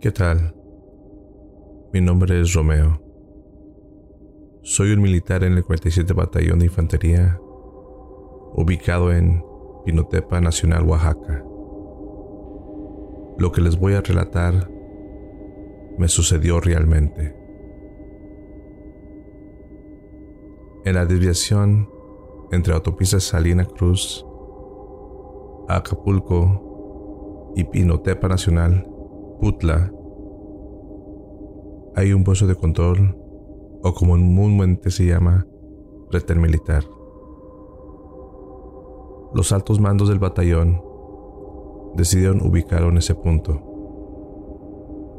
¿Qué tal? Mi nombre es Romeo. Soy un militar en el 47 Batallón de Infantería, ubicado en Pinotepa Nacional, Oaxaca. Lo que les voy a relatar me sucedió realmente. En la desviación entre autopistas Salina Cruz, Acapulco y Pinotepa Nacional, Putla, hay un puesto de control, o como comúnmente se llama, retén militar. Los altos mandos del batallón decidieron ubicarlo en ese punto,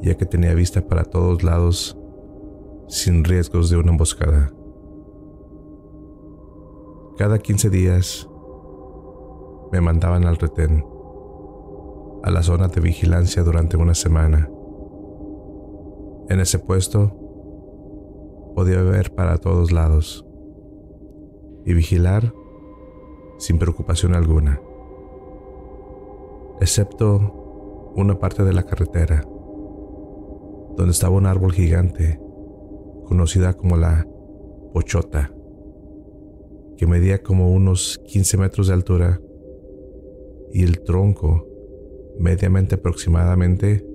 ya que tenía vista para todos lados sin riesgos de una emboscada. Cada 15 días me mandaban al retén, a la zona de vigilancia durante una semana. En ese puesto podía ver para todos lados y vigilar sin preocupación alguna, excepto una parte de la carretera, donde estaba un árbol gigante conocida como la pochota que medía como unos 15 metros de altura y el tronco mediamente aproximadamente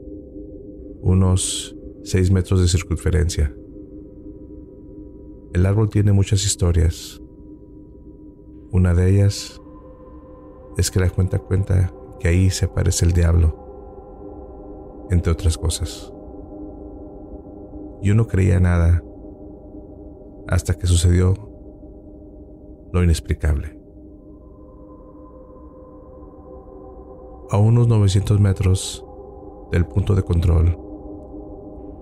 unos 6 metros de circunferencia. El árbol tiene muchas historias. Una de ellas es que la cuenta cuenta que ahí se aparece el diablo, entre otras cosas. Yo no creía nada hasta que sucedió lo inexplicable. A unos 900 metros del punto de control,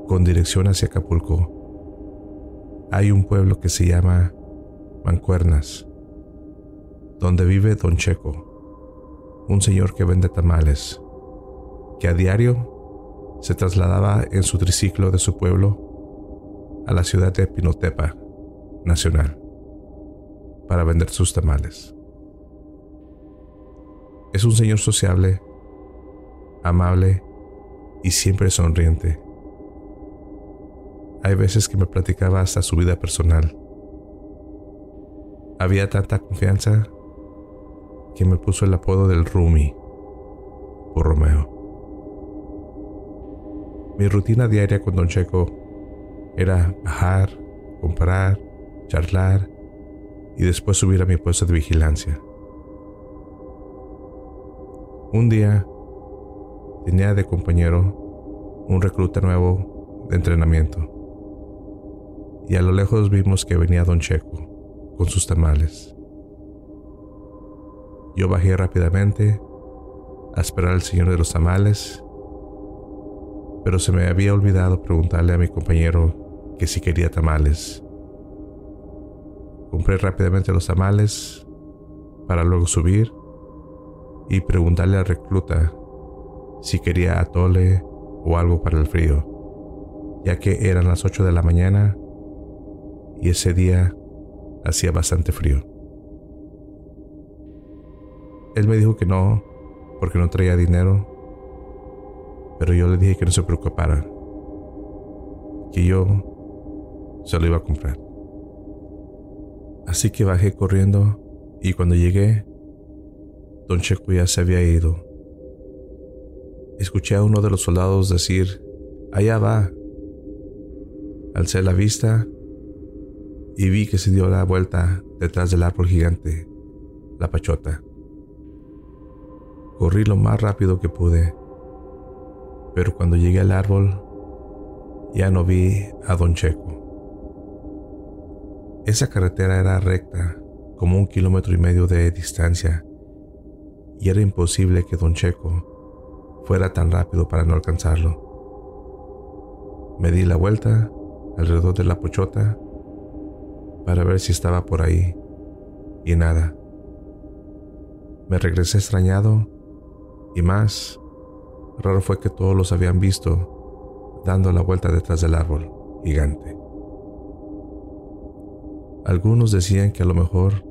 con dirección hacia Acapulco, hay un pueblo que se llama Mancuernas, donde vive Don Checo, un señor que vende tamales, que a diario se trasladaba en su triciclo de su pueblo a la ciudad de Pinotepa, Nacional para vender sus tamales. Es un señor sociable, amable y siempre sonriente. Hay veces que me platicaba hasta su vida personal. Había tanta confianza que me puso el apodo del Rumi por Romeo. Mi rutina diaria con Don Checo era bajar, comprar, charlar y después subir a mi puesto de vigilancia. Un día tenía de compañero un recluta nuevo de entrenamiento y a lo lejos vimos que venía don Checo con sus tamales. Yo bajé rápidamente a esperar al señor de los tamales, pero se me había olvidado preguntarle a mi compañero que si quería tamales. Compré rápidamente los tamales para luego subir y preguntarle al recluta si quería atole o algo para el frío, ya que eran las 8 de la mañana y ese día hacía bastante frío. Él me dijo que no, porque no traía dinero, pero yo le dije que no se preocupara, que yo se lo iba a comprar. Así que bajé corriendo y cuando llegué, don Checo ya se había ido. Escuché a uno de los soldados decir, allá va. Alcé la vista y vi que se dio la vuelta detrás del árbol gigante, la pachota. Corrí lo más rápido que pude, pero cuando llegué al árbol ya no vi a don Checo. Esa carretera era recta, como un kilómetro y medio de distancia, y era imposible que don Checo fuera tan rápido para no alcanzarlo. Me di la vuelta alrededor de la pochota para ver si estaba por ahí, y nada. Me regresé extrañado, y más raro fue que todos los habían visto dando la vuelta detrás del árbol gigante. Algunos decían que a lo mejor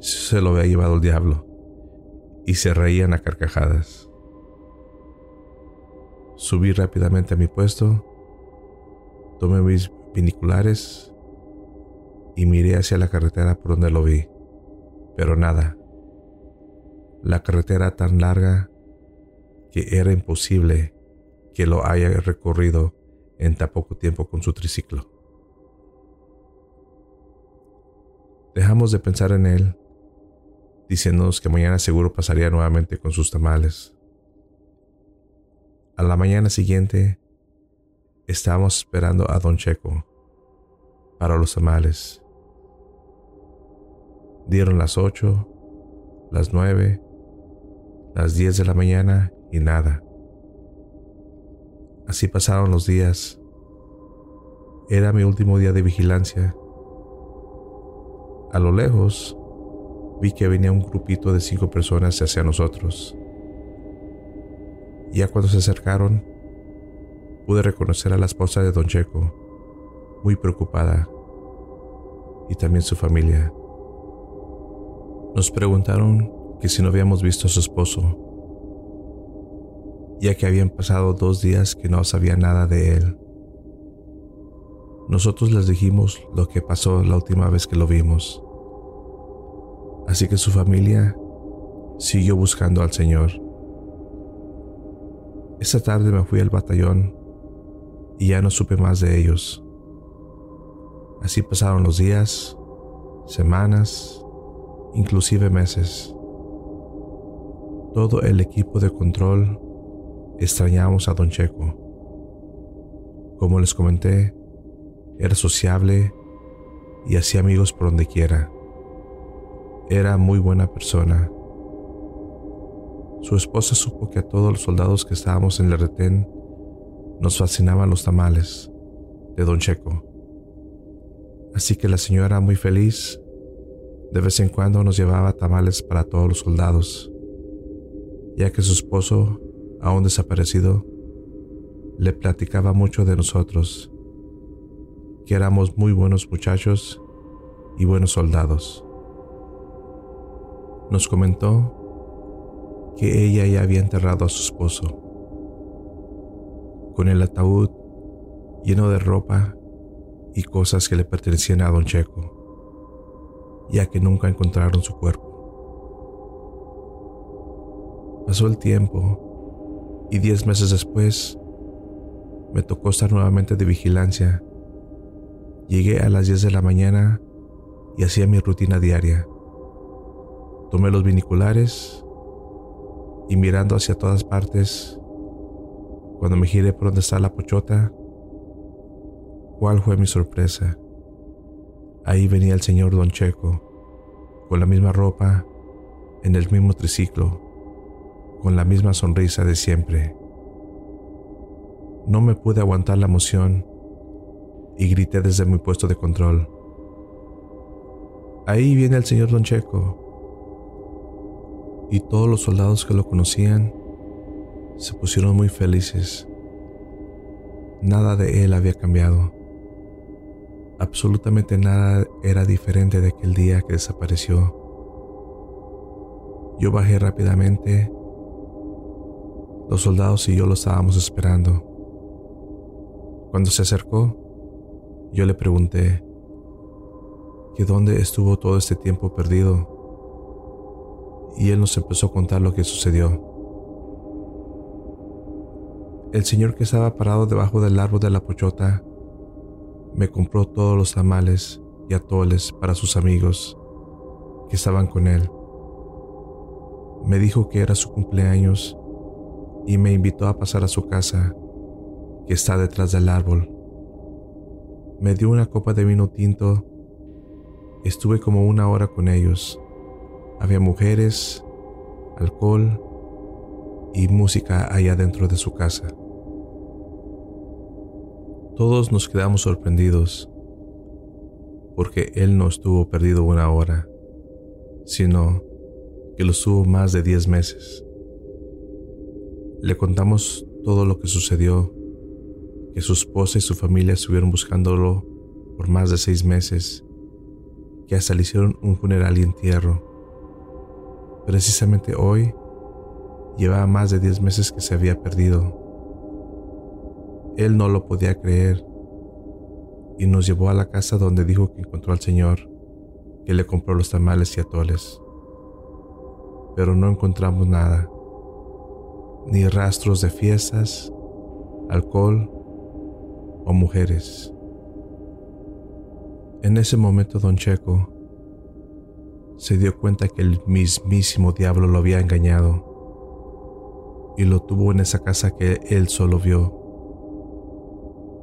se lo había llevado el diablo y se reían a carcajadas. Subí rápidamente a mi puesto, tomé mis biniculares y miré hacia la carretera por donde lo vi, pero nada. La carretera tan larga que era imposible que lo haya recorrido en tan poco tiempo con su triciclo. Dejamos de pensar en él, diciéndonos que mañana seguro pasaría nuevamente con sus tamales. A la mañana siguiente, estábamos esperando a don Checo para los tamales. Dieron las ocho, las nueve, las diez de la mañana y nada. Así pasaron los días. Era mi último día de vigilancia. A lo lejos, vi que venía un grupito de cinco personas hacia nosotros. Ya cuando se acercaron, pude reconocer a la esposa de Don Checo, muy preocupada, y también su familia. Nos preguntaron que si no habíamos visto a su esposo, ya que habían pasado dos días que no sabía nada de él. Nosotros les dijimos lo que pasó la última vez que lo vimos. Así que su familia siguió buscando al Señor. Esa tarde me fui al batallón y ya no supe más de ellos. Así pasaron los días, semanas inclusive meses. Todo el equipo de control extrañamos a Don Checo. Como les comenté, era sociable y hacía amigos por donde quiera. Era muy buena persona. Su esposa supo que a todos los soldados que estábamos en el retén nos fascinaban los tamales de Don Checo. Así que la señora muy feliz de vez en cuando nos llevaba tamales para todos los soldados, ya que su esposo, aún desaparecido, le platicaba mucho de nosotros, que éramos muy buenos muchachos y buenos soldados. Nos comentó que ella ya había enterrado a su esposo, con el ataúd lleno de ropa y cosas que le pertenecían a don Checo ya que nunca encontraron su cuerpo. Pasó el tiempo y diez meses después me tocó estar nuevamente de vigilancia. Llegué a las 10 de la mañana y hacía mi rutina diaria. Tomé los biniculares y mirando hacia todas partes, cuando me giré por donde está la pochota, ¿cuál fue mi sorpresa? Ahí venía el señor Don Checo, con la misma ropa, en el mismo triciclo, con la misma sonrisa de siempre. No me pude aguantar la emoción y grité desde mi puesto de control. Ahí viene el señor Don Checo. Y todos los soldados que lo conocían se pusieron muy felices. Nada de él había cambiado. Absolutamente nada era diferente de aquel día que desapareció. Yo bajé rápidamente. Los soldados y yo lo estábamos esperando. Cuando se acercó, yo le pregunté que dónde estuvo todo este tiempo perdido. Y él nos empezó a contar lo que sucedió. El señor que estaba parado debajo del árbol de la pochota me compró todos los tamales y atoles para sus amigos que estaban con él. Me dijo que era su cumpleaños y me invitó a pasar a su casa, que está detrás del árbol. Me dio una copa de vino tinto. Estuve como una hora con ellos. Había mujeres, alcohol y música allá dentro de su casa. Todos nos quedamos sorprendidos porque Él no estuvo perdido una hora, sino que lo estuvo más de diez meses. Le contamos todo lo que sucedió, que su esposa y su familia estuvieron buscándolo por más de seis meses, que hasta le hicieron un funeral y entierro. Precisamente hoy llevaba más de diez meses que se había perdido Él no lo podía creer y nos llevó a la casa donde dijo que encontró al Señor, que le compró los tamales y atoles. Pero no encontramos nada, ni rastros de fiestas, alcohol o mujeres. En ese momento don Checo se dio cuenta que el mismísimo diablo lo había engañado y lo tuvo en esa casa que él solo vio.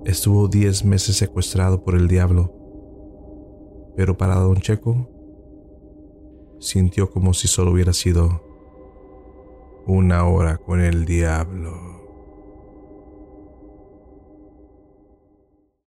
Estuvo diez meses secuestrado por el diablo, pero para don Checo sintió como si solo hubiera sido una hora con el diablo.